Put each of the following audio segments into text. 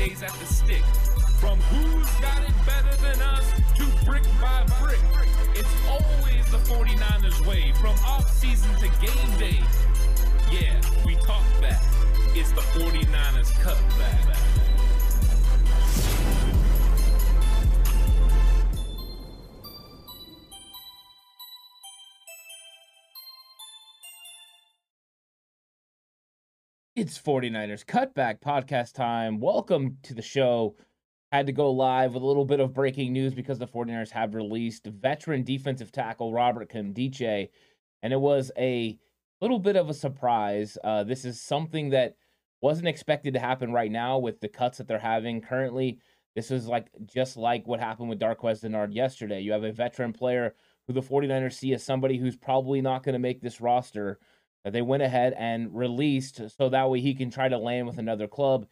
Days at the stick. From who's got it better than us to brick by brick. It's always the 49ers way. From off-season to game day. Yeah, we talk that. It's the 49ers cutback. It's 49ers Cutback podcast time. Welcome to the show. Had to go live with a little bit of breaking news because the 49ers have released veteran defensive tackle Robert Nkemdiche, and it was a little bit of a surprise. Uh, this is something that wasn't expected to happen right now with the cuts that they're having currently. This is like just like what happened with Darqueze Dennard yesterday. You have a veteran player who the 49ers see as somebody who's probably not going to make this roster that they went ahead and released so that way he can try to land with another club.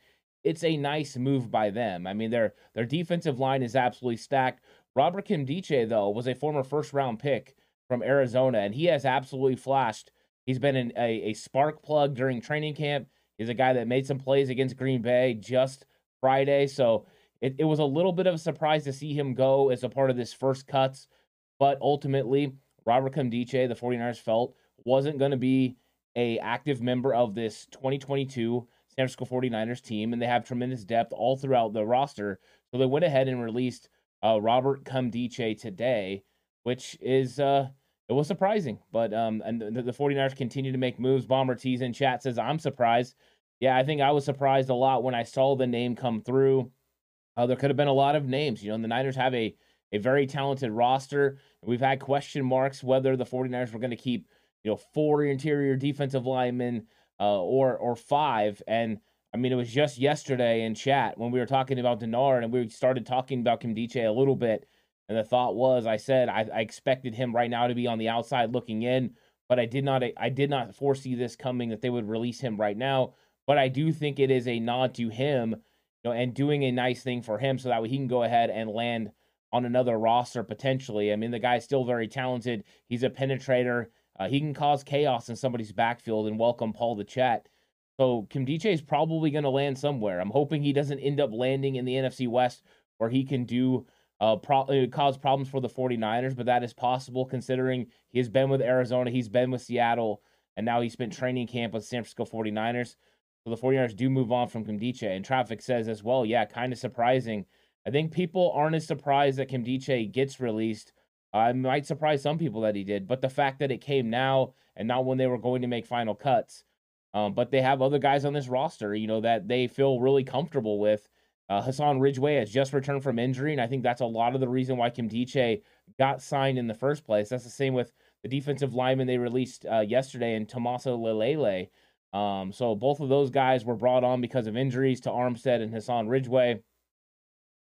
It's a nice move by them. I mean, their their defensive line is absolutely stacked. Robert Nkemdiche, though, was a former first round pick from Arizona, and he has absolutely flashed. He's been an, a, a spark plug during training camp. He's a guy that made some plays against Green Bay just Friday. So it, it was a little bit of a surprise to see him go as a part of this first cuts. But ultimately, Robert Nkemdiche, the 49ers felt, wasn't going to be a active member of this 2022 San Francisco 49ers team, and they have tremendous depth all throughout the roster. So they went ahead and released uh, Robert Nkemdiche today, which is uh, it was surprising. But um, and the, the 49ers continue to make moves. Bomber T's in chat says I'm surprised. Yeah, I think I was surprised a lot when I saw the name come through. Uh, there could have been a lot of names. You know, And the Niners have a a very talented roster. We've had question marks whether the 49ers were going to keep you know, four interior defensive linemen uh, or or five. And I mean, it was just yesterday in chat when we were talking about Dennard and we started talking about Nkemdiche a little bit. And the thought was, I said I, I expected him right now to be on the outside looking in, but I did not I did not foresee this coming that they would release him right now. But I do think it is a nod to him, you know, and doing a nice thing for him so that way he can go ahead and land on another roster potentially. I mean, the guy's still very talented. He's a penetrator. Uh, he can cause chaos in somebody's backfield and welcome Paul to chat. So Nkemdiche is probably going to land somewhere. I'm hoping he doesn't end up landing in the NFC West where he can do uh, pro- uh, cause problems for the 49ers, but that is possible considering he has been with Arizona, he's been with Seattle, and now he spent training camp with San Francisco 49ers. So the 49ers do move on from Nkemdiche. And traffic says as well, yeah, kind of surprising. I think people aren't as surprised that Nkemdiche gets released I might surprise some people that he did, but the fact that it came now and not when they were going to make final cuts. Um, but they have other guys on this roster, you know, that they feel really comfortable with. Uh, Hassan Ridgeway has just returned from injury, and I think that's a lot of the reason why Nkemdiche got signed in the first place. That's the same with the defensive lineman they released uh, yesterday and Tomasi Laulile. Um, so both of those guys were brought on because of injuries to Armstead and Hassan Ridgeway.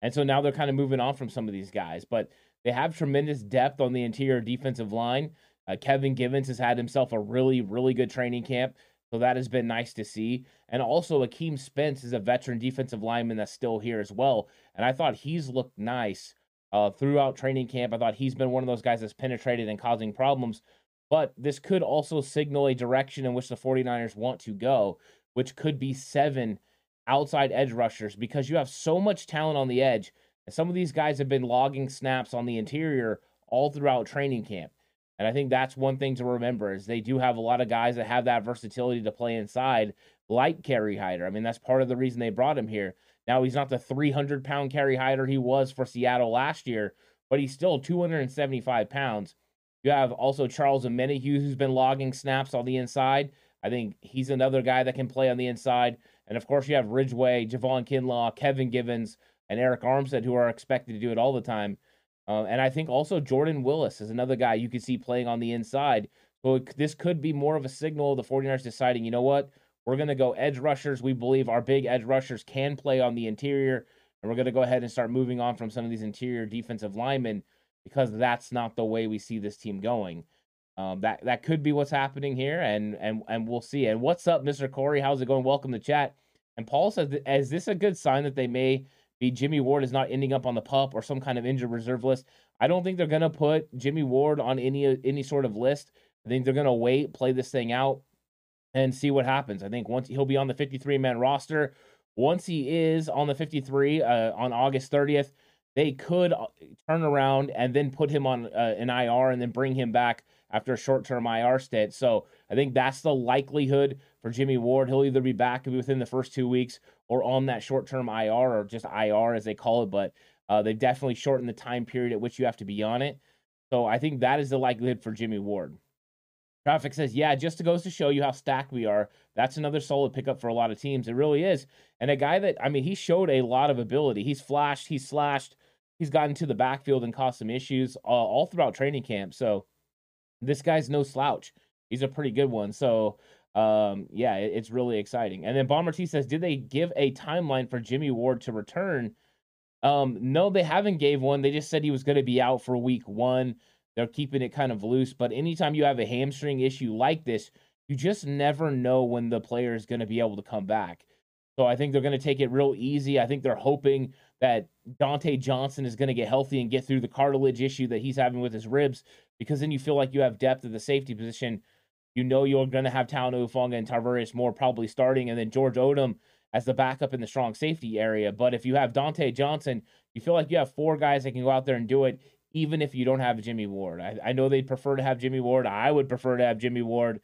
And so now they're kind of moving on from some of these guys. But they have tremendous depth on the interior defensive line. Uh, Kevin Givens has had himself a really, really good training camp. So that has been nice to see. And also, Akeem Spence is a veteran defensive lineman that's still here as well. And I thought he's looked nice uh, throughout training camp. I thought he's been one of those guys that's penetrated and causing problems. But this could also signal a direction in which the 49ers want to go, which could be seven outside edge rushers because you have so much talent on the edge. And some of these guys have been logging snaps on the interior all throughout training camp. And I think that's one thing to remember is they do have a lot of guys that have that versatility to play inside, like Kerry Hyder. I mean, that's part of the reason they brought him here. Now he's not the 300 pound Kerry Hyder he was for Seattle last year, but he's still 275 pounds. You have also Charles Omenihu, who's been logging snaps on the inside. I think he's another guy that can play on the inside. And of course, you have Ridgeway, Javon Kinlaw, Kevin Givens, and Arik Armstead, who are expected to do it all the time. Uh, and I think also Jordan Willis is another guy you could see playing on the inside. So it, this could be more of a signal of the 49ers deciding, you know what? We're going to go edge rushers. We believe our big edge rushers can play on the interior. And we're going to go ahead and start moving on from some of these interior defensive linemen because that's not the way we see this team going. Um, that that could be what's happening here, and and and we'll see. And what's up, Mr. Corey? How's it going? Welcome to chat. And Paul says, is this a good sign that they may Jimmy Ward is not ending up on the pup or some kind of injured reserve list. I don't think they're going to put Jimmy Ward on any any sort of list. I think they're going to wait, play this thing out, and see what happens. I think once he'll be on the 53 man roster, once he is on the 53 uh, on August 30th, they could uh, turn around and then put him on uh, an IR and then bring him back after a short term IR stint. So I think that's the likelihood for Jimmy Ward. He'll either be back within the first two weeks or on that short term IR or just IR as they call it. But uh, they've definitely shortened the time period at which you have to be on it. So I think that is the likelihood for Jimmy Ward. Traffic says, yeah, just to goes to show you how stacked we are. That's another solid pickup for a lot of teams. It really is. And a guy that, I mean, he showed a lot of ability. He's flashed, he's slashed, he's gotten to the backfield and caused some issues uh, all throughout training camp. So this guy's no slouch. He's a pretty good one. So um, yeah, it, it's really exciting. And then Bomber T says, did they give a timeline for Jimmy Ward to return? Um, no, they haven't gave one. They just said he was going to be out for week one. They're keeping it kind of loose. But anytime you have a hamstring issue like this, you just never know when the player is going to be able to come back. So I think they're going to take it real easy. I think they're hoping that Dontae Johnson is going to get healthy and get through the cartilage issue that he's having with his ribs, because then you feel like you have depth at the safety position. You know you're going to have Talanoa Hufanga and Tarvarius Moore probably starting, and then George Odum as the backup in the strong safety area. But if you have Dontae Johnson, you feel like you have four guys that can go out there and do it, even if you don't have Jimmy Ward. I, I know they'd prefer to have Jimmy Ward. I would prefer to have Jimmy Ward,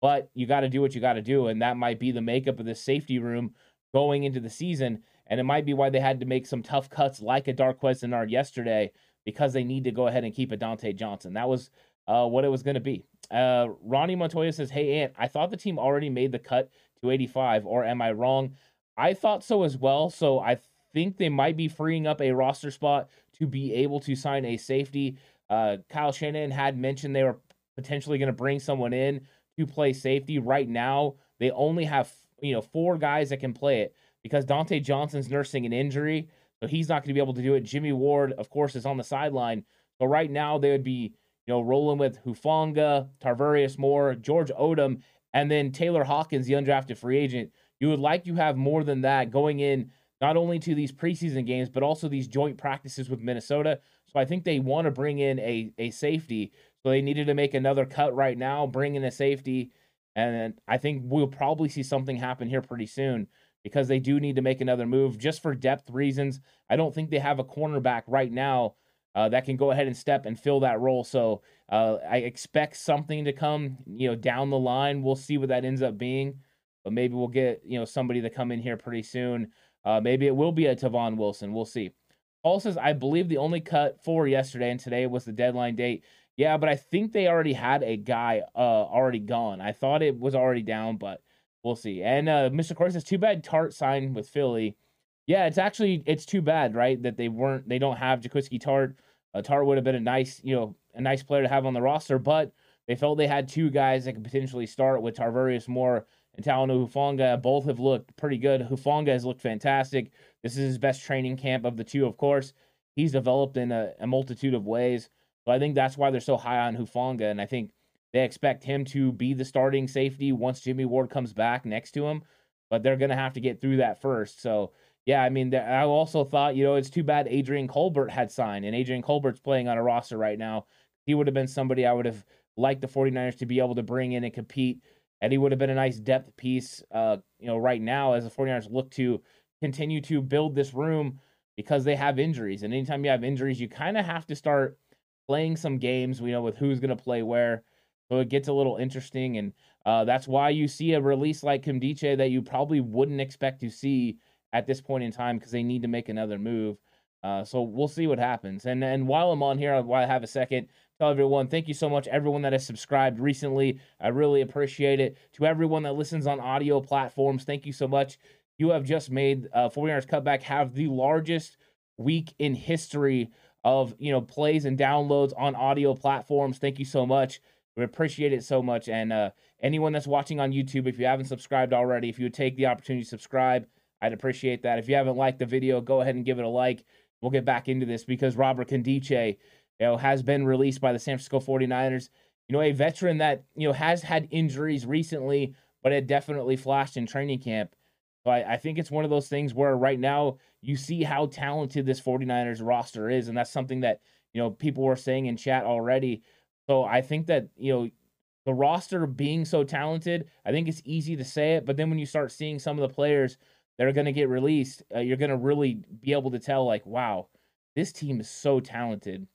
but you got to do what you got to do. And that might be the makeup of this safety room going into the season. And it might be why they had to make some tough cuts like a Darqueze Dennard yesterday because they need to go ahead and keep a Dontae Johnson. That was uh, what it was going to be. Uh, Ronnie Montoya says, Hey, Ant, I thought the team already made the cut to 85, or am I wrong? I thought so as well. So I think they might be freeing up a roster spot to be able to sign a safety. Uh, Kyle Shanahan had mentioned they were potentially going to bring someone in to play safety. Right now, they only have you know four guys that can play it because Dontae Johnson's nursing an injury, so he's not going to be able to do it. Jimmy Ward, of course, is on the sideline. So right now they would be you know, rolling with Hufanga, Tarvarius Moore, George Odum, and then Taylor Hawkins, the undrafted free agent. You would like to have more than that going in not only to these preseason games, but also these joint practices with Minnesota. So I think they want to bring in a, a safety. So they needed to make another cut right now, bring in a safety. And I think we'll probably see something happen here pretty soon because they do need to make another move just for depth reasons. I don't think they have a cornerback right now uh, that can go ahead and step and fill that role. So uh, I expect something to come, you know, down the line. We'll see what that ends up being, but maybe we'll get you know somebody to come in here pretty soon. Uh, maybe it will be a Tavon Wilson. We'll see. Paul says, I believe the only cut for yesterday and today was the deadline date. Yeah, but I think they already had a guy uh, already gone. I thought it was already down, but we'll see. And uh, Mr. Corey says, too bad Tartt signed with Philly. Yeah, it's actually it's too bad, right, that they weren't they don't have Jaquiski Tartt. Uh, Tartt would have been a nice, you know, a nice player to have on the roster, but they felt they had two guys that could potentially start with Tarvarius Moore and Talanoa Hufanga. Both have looked pretty good. Hufanga has looked fantastic. This is his best training camp of the two, of course. He's developed in a, a multitude of ways. So I think that's why they're so high on Hufanga. And I think They expect him to be the starting safety once Jimmy Ward comes back next to him, but they're going to have to get through that first. So, yeah, I mean, I also thought, you know, it's too bad Adrian Colbert had signed, and Adrian Colbert's playing on a roster right now. He would have been somebody I would have liked the 49ers to be able to bring in and compete, and he would have been a nice depth piece, uh, you know, right now as the 49ers look to continue to build this room because they have injuries. And anytime you have injuries, you kind of have to start playing some games, you know, with who's going to play where. So it gets a little interesting. And uh, that's why you see a release like Nkemdiche that you probably wouldn't expect to see at this point in time because they need to make another move. Uh, so we'll see what happens. And and while I'm on here, while I have a second, tell everyone thank you so much, everyone that has subscribed recently. I really appreciate it. To everyone that listens on audio platforms, thank you so much you have just made uh, 49ers Cutback have the largest week in history of you know plays and downloads on audio platforms. Thank you so much. We appreciate it so much. And uh, anyone that's watching on YouTube, if you haven't subscribed already, if you would take the opportunity to subscribe, I'd appreciate that. If you haven't liked the video, go ahead and give it a like. We'll get back into this because Robert Nkemdiche, you know, has been released by the San Francisco 49ers. You know, a veteran that, you know, has had injuries recently, but it definitely flashed in training camp. So I, I, think it's one of those things where right now you see how talented this 49ers roster is. And that's something that, you know, people were saying in chat already. So I think that, you know, the roster being so talented, I think it's easy to say it. But then when you start seeing some of the players that are going to get released, uh, you're going to really be able to tell, like, wow, this team is so talented.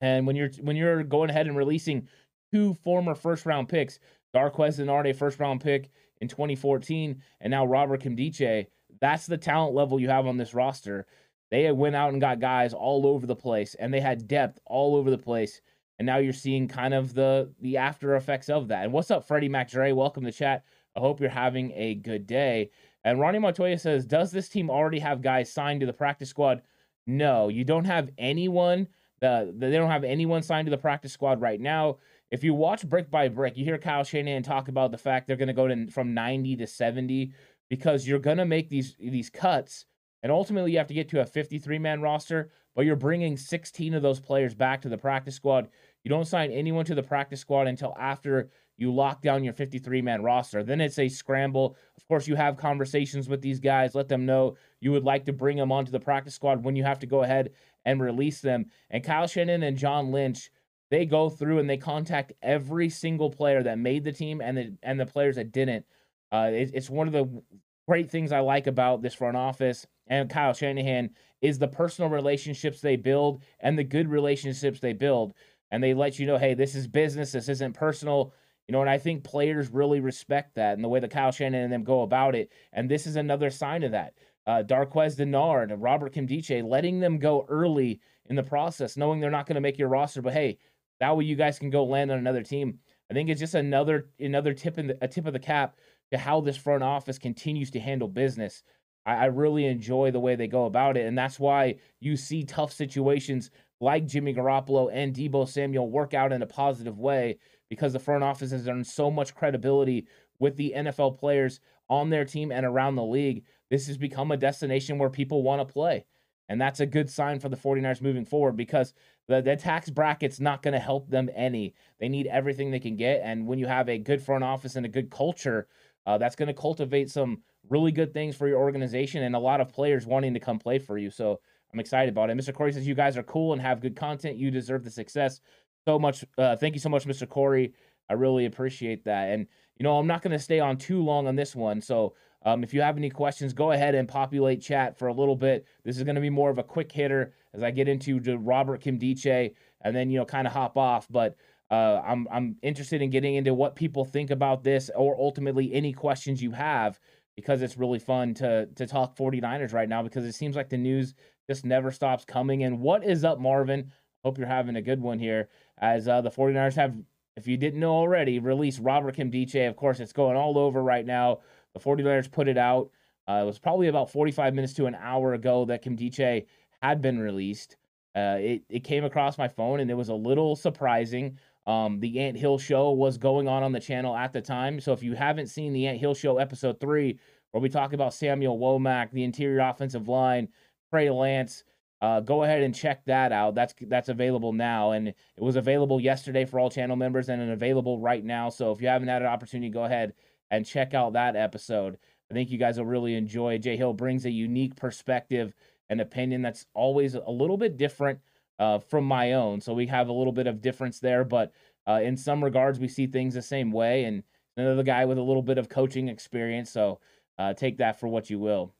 And when you're when you're going ahead and releasing two former first round picks, Darqueze Dennard, a first round pick, in 2014, and now Robert Nkemdiche. That's the talent level you have on this roster. They went out and got guys all over the place, and they had depth all over the place. And now you're seeing kind of the the after effects of that. And what's up, Freddie McDre? Welcome to chat. I hope you're having a good day. And Ronnie Montoya says, Does this team already have guys signed to the practice squad? No, you don't have anyone. The, they don't have anyone signed to the practice squad right now if you watch brick by brick, you hear Kyle Shanahan talk about the fact they're going to go to from 90 to 70 because you're going to make these these cuts and ultimately you have to get to a 53 man roster, but you're bringing 16 of those players back to the practice squad. You don't sign anyone to the practice squad until after you lock down your 53 man roster. Then it's a scramble. Of course, you have conversations with these guys, let them know you would like to bring them onto the practice squad when you have to go ahead and release them. And Kyle Shanahan and John Lynch they go through and they contact every single player that made the team and the and the players that didn't. Uh, it, it's one of the great things I like about this front office and Kyle Shanahan is the personal relationships they build and the good relationships they build. And they let you know, hey, this is business. This isn't personal. You know, and I think players really respect that and the way that Kyle Shanahan and them go about it. And this is another sign of that. Uh, Darqueze Dennard, Robert Nkemdiche, letting them go early in the process, knowing they're not going to make your roster, but hey, that way, you guys can go land on another team. I think it's just another another tip in the, a tip of the cap to how this front office continues to handle business. I, I really enjoy the way they go about it, and that's why you see tough situations like Jimmy Garoppolo and Deebo Samuel work out in a positive way because the front office has earned so much credibility with the NFL players on their team and around the league. This has become a destination where people want to play. And that's a good sign for the 49ers moving forward because the, the tax bracket's not going to help them any. They need everything they can get. And when you have a good front office and a good culture, uh, that's going to cultivate some really good things for your organization and a lot of players wanting to come play for you. So I'm excited about it. Mr. Corey says, You guys are cool and have good content. You deserve the success so much. Uh, thank you so much, Mr. Corey. I really appreciate that. And, you know, I'm not going to stay on too long on this one. So, um, if you have any questions, go ahead and populate chat for a little bit. This is going to be more of a quick hitter as I get into Robert Nkemdiche and then you know kind of hop off. But uh, I'm I'm interested in getting into what people think about this or ultimately any questions you have because it's really fun to to talk 49ers right now because it seems like the news just never stops coming. And what is up, Marvin? Hope you're having a good one here as uh, the 49ers have. If you didn't know already, released Robert Nkemdiche. Of course, it's going all over right now. The 49ers put it out. Uh, it was probably about 45 minutes to an hour ago that Nkemdiche had been released. Uh, it, it came across my phone and it was a little surprising. Um, the Ant Hill show was going on on the channel at the time. So if you haven't seen the Ant Hill show episode three, where we talk about Samuel Womack, the interior offensive line, Trey Lance, uh, go ahead and check that out. That's that's available now, and it was available yesterday for all channel members, and available right now. So if you haven't had an opportunity, go ahead and check out that episode. I think you guys will really enjoy. Jay Hill brings a unique perspective and opinion that's always a little bit different uh, from my own. So we have a little bit of difference there, but uh, in some regards, we see things the same way. And another guy with a little bit of coaching experience. So uh, take that for what you will.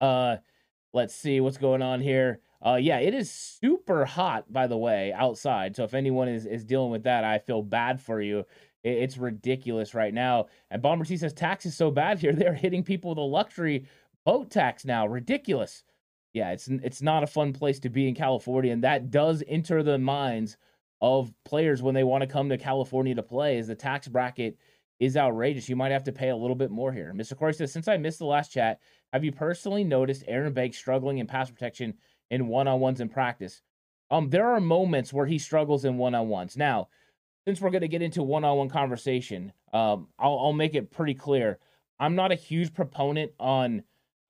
Uh, let's see what's going on here. Uh, yeah, it is super hot, by the way, outside. So if anyone is, is dealing with that, I feel bad for you. It, it's ridiculous right now. And Bomber T says tax is so bad here. They're hitting people with a luxury boat tax now. Ridiculous. Yeah, it's it's not a fun place to be in California, and that does enter the minds of players when they want to come to California to play. Is the tax bracket is outrageous. You might have to pay a little bit more here. Mr. Corey says, since I missed the last chat, have you personally noticed Aaron Banks struggling in pass protection in one-on-ones in practice? Um, there are moments where he struggles in one-on-ones. Now, since we're going to get into one-on-one conversation, um, I'll, I'll make it pretty clear. I'm not a huge proponent on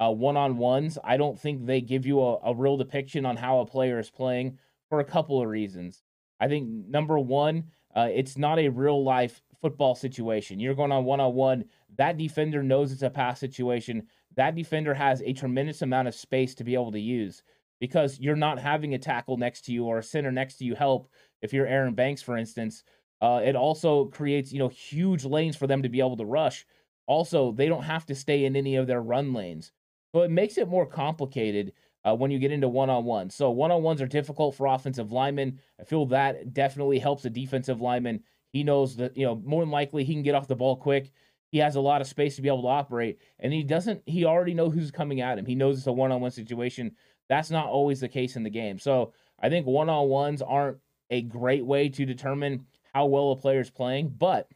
uh, one-on-ones. I don't think they give you a, a real depiction on how a player is playing for a couple of reasons. I think number one, uh, it's not a real life football situation. You're going on one on one. That defender knows it's a pass situation. That defender has a tremendous amount of space to be able to use because you're not having a tackle next to you or a center next to you help. If you're Aaron Banks, for instance, uh, it also creates you know huge lanes for them to be able to rush. Also, they don't have to stay in any of their run lanes, so it makes it more complicated uh, when you get into one on one. So one on ones are difficult for offensive linemen. I feel that definitely helps a defensive lineman he knows that, you know, more than likely he can get off the ball quick. He has a lot of space to be able to operate. And he doesn't, he already knows who's coming at him. He knows it's a one on one situation. That's not always the case in the game. So I think one on ones aren't a great way to determine how well a player is playing. But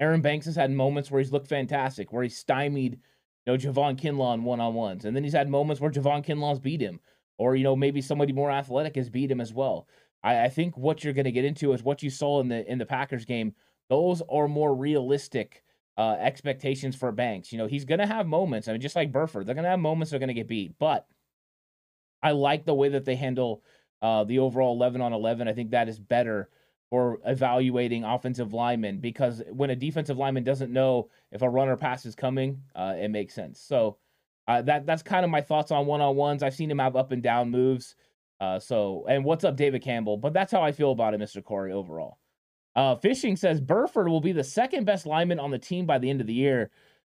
Aaron Banks has had moments where he's looked fantastic, where he's stymied, you know, Javon Kinlaw in one on ones. And then he's had moments where Javon Kinlaw's beat him. Or, you know, maybe somebody more athletic has beat him as well. I, I think what you're going to get into is what you saw in the in the Packers game. Those are more realistic uh, expectations for Banks. You know, he's going to have moments. I mean, just like Burford, they're going to have moments they're going to get beat. But I like the way that they handle uh, the overall 11 on 11. I think that is better for evaluating offensive linemen because when a defensive lineman doesn't know if a runner pass is coming, uh, it makes sense. So uh, that that's kind of my thoughts on one on ones. I've seen him have up and down moves. Uh, so, and what's up, David Campbell? But that's how I feel about it, Mr. Corey, overall. Uh, Fishing says Burford will be the second best lineman on the team by the end of the year.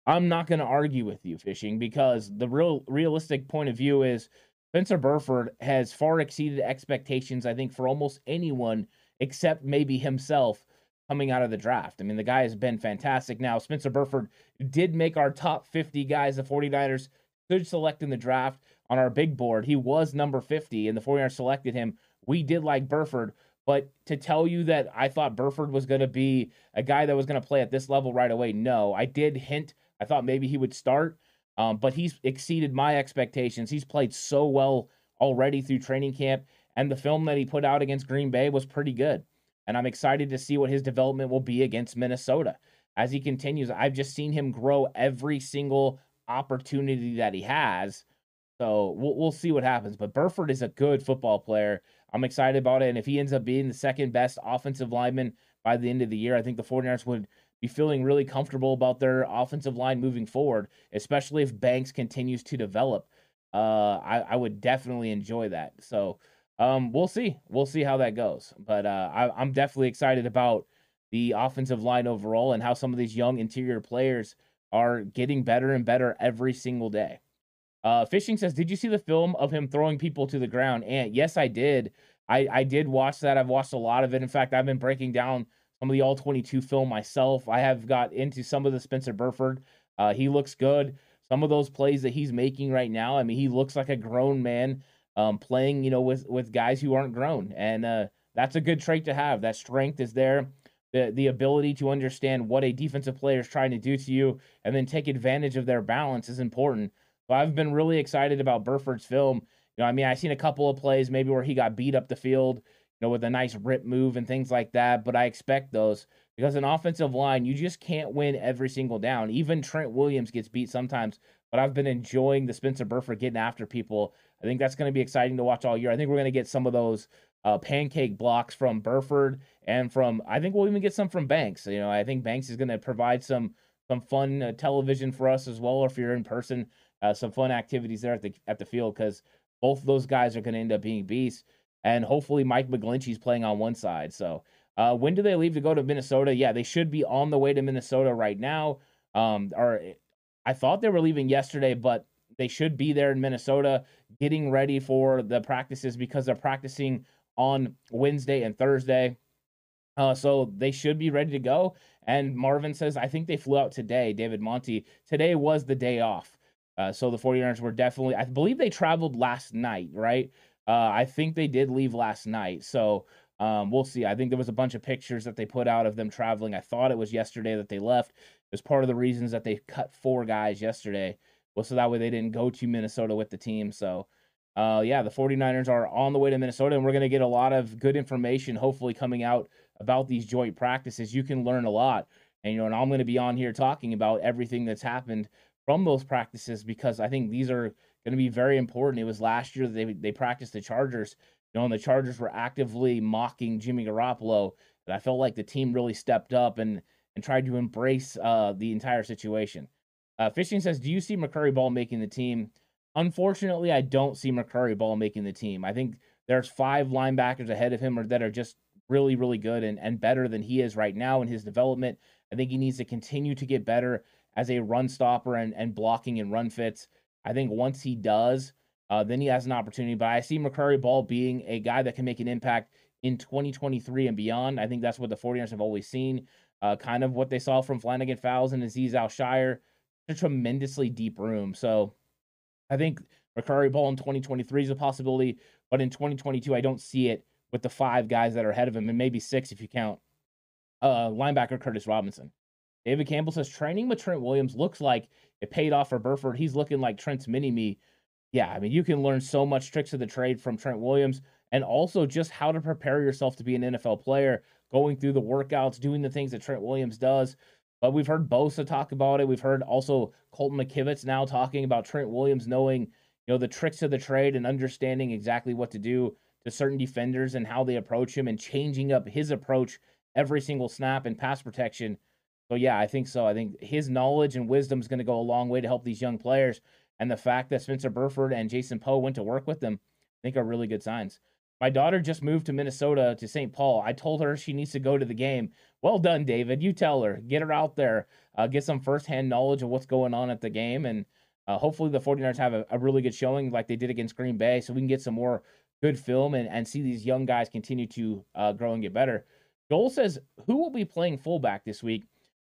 I'm not going to argue with you, Fishing, because the real realistic point of view is Spencer Burford has far exceeded expectations, I think, for almost anyone except maybe himself coming out of the draft. I mean, the guy has been fantastic. Now, Spencer Burford did make our top 50 guys the 49ers could select in the draft on our big board. He was number 50, and the 49ers selected him. We did like Burford, but to tell you that I thought Burford was going to be a guy that was going to play at this level right away, no. I did hint, I thought maybe he would start, um, but he's exceeded my expectations. He's played so well already through training camp, and the film that he put out against Green Bay was pretty good. And I'm excited to see what his development will be against Minnesota as he continues. I've just seen him grow every single opportunity that he has so we'll we'll see what happens. But Burford is a good football player. I'm excited about it. And if he ends up being the second best offensive lineman by the end of the year, I think the 49ers would be feeling really comfortable about their offensive line moving forward, especially if Banks continues to develop. Uh, I, I would definitely enjoy that. So um, we'll see. We'll see how that goes. But uh, I, I'm definitely excited about the offensive line overall and how some of these young interior players are getting better and better every single day. Uh, Fishing says, "Did you see the film of him throwing people to the ground?" And yes, I did. I I did watch that. I've watched a lot of it. In fact, I've been breaking down some of the all 22 film myself. I have got into some of the Spencer Burford. Uh, he looks good. Some of those plays that he's making right now. I mean, he looks like a grown man um, playing, you know, with with guys who aren't grown, and uh, that's a good trait to have. That strength is there. The, the ability to understand what a defensive player is trying to do to you and then take advantage of their balance is important. But I've been really excited about Burford's film. You know, I mean, I've seen a couple of plays maybe where he got beat up the field, you know, with a nice rip move and things like that. But I expect those because an offensive line, you just can't win every single down. Even Trent Williams gets beat sometimes, but I've been enjoying the Spencer Burford getting after people. I think that's going to be exciting to watch all year. I think we're going to get some of those uh, pancake blocks from Burford and from I think we'll even get some from Banks. You know, I think Banks is going to provide some some fun uh, television for us as well, or if you're in person, uh, some fun activities there at the at the field because both of those guys are going to end up being beasts. And hopefully Mike McGlinchey's playing on one side. So uh, when do they leave to go to Minnesota? Yeah, they should be on the way to Minnesota right now. Um, or I thought they were leaving yesterday, but they should be there in Minnesota getting ready for the practices because they're practicing on Wednesday and Thursday. Uh, so they should be ready to go. And Marvin says, I think they flew out today, David Monty. Today was the day off. Uh, so the 49ers were definitely, I believe they traveled last night, right? Uh, I think they did leave last night. So um, we'll see. I think there was a bunch of pictures that they put out of them traveling. I thought it was yesterday that they left. It was part of the reasons that they cut four guys yesterday. Well, so that way they didn't go to Minnesota with the team. So, uh, yeah, the 49ers are on the way to Minnesota, and we're going to get a lot of good information, hopefully, coming out about these joint practices. You can learn a lot. And, you know, and I'm going to be on here talking about everything that's happened from those practices because I think these are going to be very important. It was last year that they, they practiced the Chargers, you know, and the Chargers were actively mocking Jimmy Garoppolo. And I felt like the team really stepped up and, and tried to embrace uh, the entire situation. Uh, Fishing says, Do you see McCrary-Ball making the team? Unfortunately, I don't see McCrary-Ball making the team. I think there's five linebackers ahead of him or that are just really, really good and, and better than he is right now in his development. I think he needs to continue to get better as a run stopper and, and blocking and run fits. I think once he does, uh, then he has an opportunity. But I see McCrary-Ball being a guy that can make an impact in 2023 and beyond. I think that's what the 49ers have always seen. Uh, kind of what they saw from Flannigan-Fowles and Azeez Al-Shaair. A tremendously deep room. So I think McCrary-Ball in 2023 is a possibility, but in 2022, I don't see it with the five guys that are ahead of him, and maybe six if you count uh, linebacker Curtis Robinson. David Campbell says training with Trent Williams looks like it paid off for Burford. He's looking like Trent's mini me. Yeah, I mean, you can learn so much tricks of the trade from Trent Williams and also just how to prepare yourself to be an NFL player, going through the workouts, doing the things that Trent Williams does. But we've heard Bosa talk about it. We've heard also Colton McKivitz now talking about Trent Williams knowing, you know, the tricks of the trade and understanding exactly what to do to certain defenders and how they approach him and changing up his approach every single snap and pass protection. So yeah, I think so. I think his knowledge and wisdom is going to go a long way to help these young players. And the fact that Spencer Burford and Jason Poe went to work with them, I think are really good signs. My daughter just moved to Minnesota to St. Paul. I told her she needs to go to the game. Well done, David. You tell her. Get her out there. Uh, get some firsthand knowledge of what's going on at the game. And uh, hopefully the 49ers have a, a, really good showing like they did against Green Bay so we can get some more good film and, and see these young guys continue to uh, grow and get better. Joel says, who will be playing fullback this week?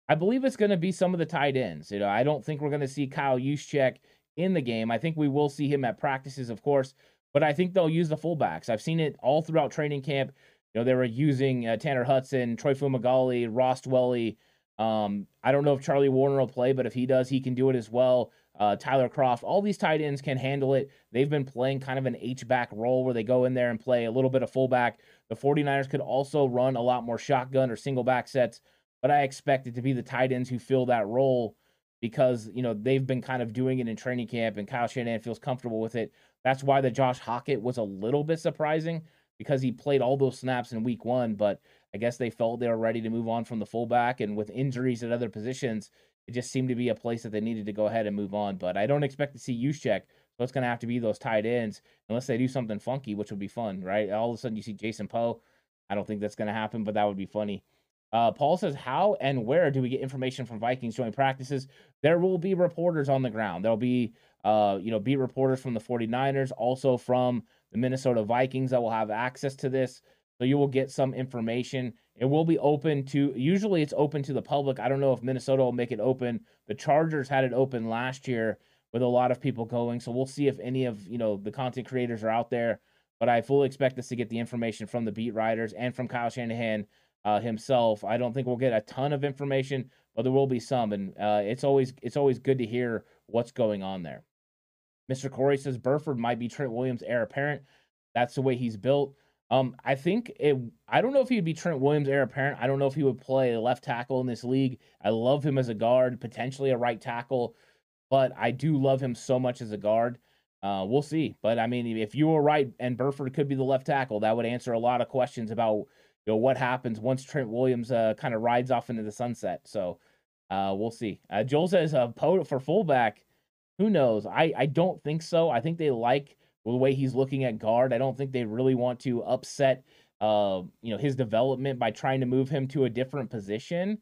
I believe it's going to be some of the tight ends. You know, I don't think we're going to see Kyle Juszczyk in the game. I think we will see him at practices, of course. But I think they'll use the fullbacks. I've seen it all throughout training camp. You know, they were using uh, Tanner Hudson, Troy Fumagalli, Ross Dwelley. Um, I don't know if Charlie Woerner will play, but if he does, he can do it as well. Uh, Tyler Kroft, all these tight ends can handle it. They've been playing kind of an H back role where they go in there and play a little bit of fullback. The 49ers could also run a lot more shotgun or single back sets, but I expect it to be the tight ends who fill that role because, you know, they've been kind of doing it in training camp and Kyle Shanahan feels comfortable with it. That's why the Josh Hokit was a little bit surprising because he played all those snaps in week one, but I guess they felt they were ready to move on from the fullback. And with injuries at other positions, it just seemed to be a place that they needed to go ahead and move on. But I don't expect to see Juszczyk, so it's going to have to be those tight ends unless they do something funky, which would be fun, right? All of a sudden you see Jason Poe. I don't think that's going to happen, but that would be funny. Uh, Paul says, How and where do we get information from Vikings joint practices? There will be reporters on the ground. There'll be uh, you know, beat reporters from the 49ers, also from the Minnesota Vikings that will have access to this. So you will get some information. It will be open to, usually it's open to the public. I don't know if Minnesota will make it open. The Chargers had it open last year with a lot of people going. So we'll see if any of, you know, the content creators are out there. But I fully expect us to get the information from the beat writers and from Kyle Shanahan uh, himself. I don't think we'll get a ton of information, but there will be some, and uh, it's always it's always good to hear what's going on there. Mr. Corey says Burford might be Trent Williams' heir apparent. That's the way he's built. Um, I think it. I don't know if he'd be Trent Williams' heir apparent. I don't know if he would play left tackle in this league. I love him as a guard, potentially a right tackle, but I do love him so much as a guard. Uh, we'll see. But I mean, if you were right and Burford could be the left tackle, that would answer a lot of questions about you know what happens once Trent Williams uh, kind of rides off into the sunset. So uh, we'll see. Uh, Joel says uh, for fullback. Who knows? I I don't think so. I think they like the way he's looking at guard. I don't think they really want to upset uh you know his development by trying to move him to a different position.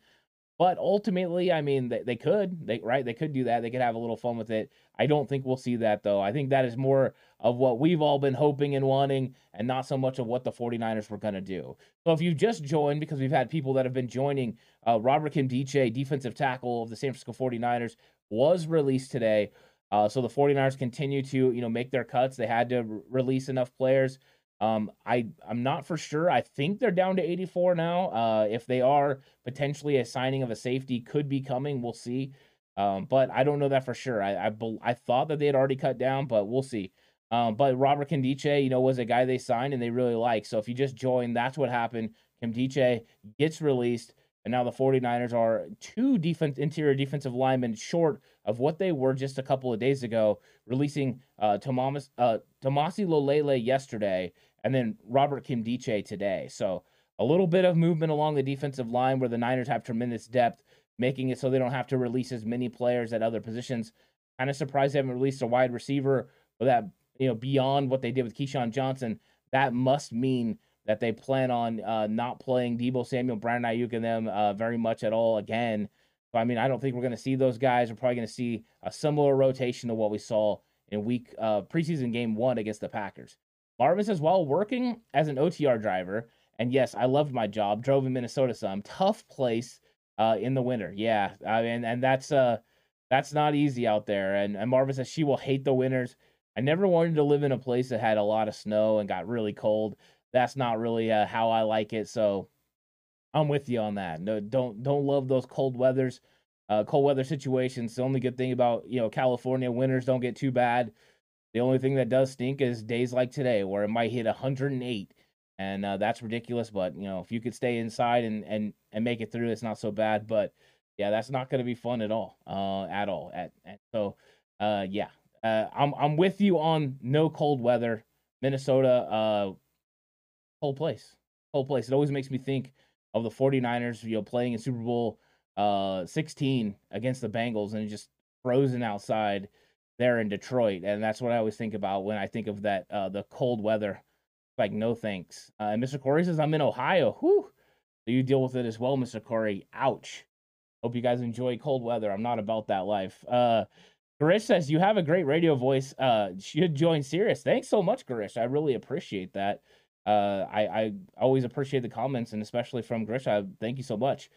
But ultimately, I mean, they, they could, they right, they could do that. They could have a little fun with it. I don't think we'll see that though. I think that is more of what we've all been hoping and wanting, and not so much of what the 49ers were going to do. So if you've just joined, because we've had people that have been joining, uh, Robert Nkemdiche, defensive tackle of the San Francisco 49ers, was released today. Uh, so the 49ers continue to, you know, make their cuts. They had to re- release enough players. Um, I I'm not for sure. I think they're down to 84 now. Uh, if they are, potentially a signing of a safety could be coming. We'll see. Um, but I don't know that for sure. I I, I thought that they had already cut down, but we'll see. Um, but Robert Nkemdiche, you know, was a guy they signed and they really like. So if you just join, that's what happened. Nkemdiche gets released, and now the 49ers are two defense interior defensive linemen short of what they were just a couple of days ago, releasing uh, Tomas, uh, Tomasi Laulile yesterday and then Robert Nkemdiche today. So a little bit of movement along the defensive line where the Niners have tremendous depth, making it so they don't have to release as many players at other positions. Kind of surprised they haven't released a wide receiver that, you know, beyond what they did with Keyshawn Johnson. That must mean that they plan on uh, not playing Deebo Samuel, Brandon Aiyuk, and them uh, very much at all again. So, I mean, I don't think we're going to see those guys. We're probably going to see a similar rotation to what we saw in week uh, preseason game one against the Packers. Marvin says, while working as an OTR driver, and yes, I loved my job, drove in Minnesota some, tough place uh, in the winter. Yeah, I mean, and that's uh, that's not easy out there. And, and Marvin says she will hate the winters. I never wanted to live in a place that had a lot of snow and got really cold. That's not really uh, how I like it. So I'm with you on that. No, don't don't love those cold weathers, uh, cold weather situations. The only good thing about you know California winters don't get too bad. The only thing that does stink is days like today where it might hit 108, and uh, that's ridiculous. But you know, if you could stay inside and and and make it through, it's not so bad. But yeah, that's not going to be fun at all, uh, at all. At, at so, uh, yeah, uh, I'm I'm with you on no cold weather. Minnesota, cold place, cold place. It always makes me think of the 49ers, you know, playing in Super Bowl uh 16 against the Bengals and just frozen outside there in Detroit, and that's what I always think about when I think of that uh, the cold weather. Like no thanks. Uh, and Mr. Corey says I'm in Ohio. Whew. You deal with it as well, Mr. Corey. Ouch. Hope you guys enjoy cold weather. I'm not about that life. Uh, Garish says you have a great radio voice. Uh, should join Sirius. Thanks so much, Garish. I really appreciate that. Uh, I I always appreciate the comments and especially from Grisha. Thank you so much.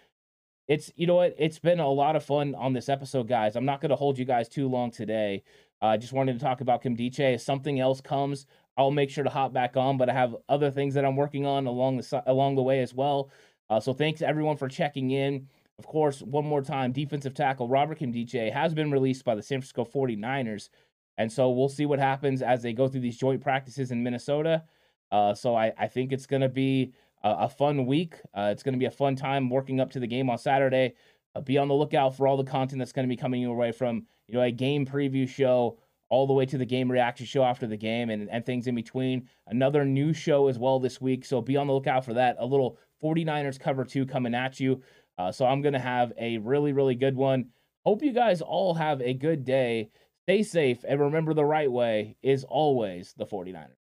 It's you know what? It's been a lot of fun on this episode guys. I'm not going to hold you guys too long today. I uh, just wanted to talk about Nkemdiche if something else comes i'll make sure to hop back on but i have other things that i'm working on along the along the way as well. Uh, so thanks everyone for checking in. Of course one more time defensive tackle robert Nkemdiche has been released by the san francisco 49ers and so we'll see what happens as they go through these joint practices in minnesota uh, so I, I think it's going to be a fun week. Uh, it's going to be a fun time working up to the game on Saturday. Uh, be on the lookout for all the content that's going to be coming your way from you know a game preview show all the way to the game reaction show after the game and, and things in between. Another new show as well this week. So be on the lookout for that. A little 49ers cover two coming at you. Uh, so I'm going to have a really, really good one. Hope you guys all have a good day. Stay safe and remember the right way is always the 49ers.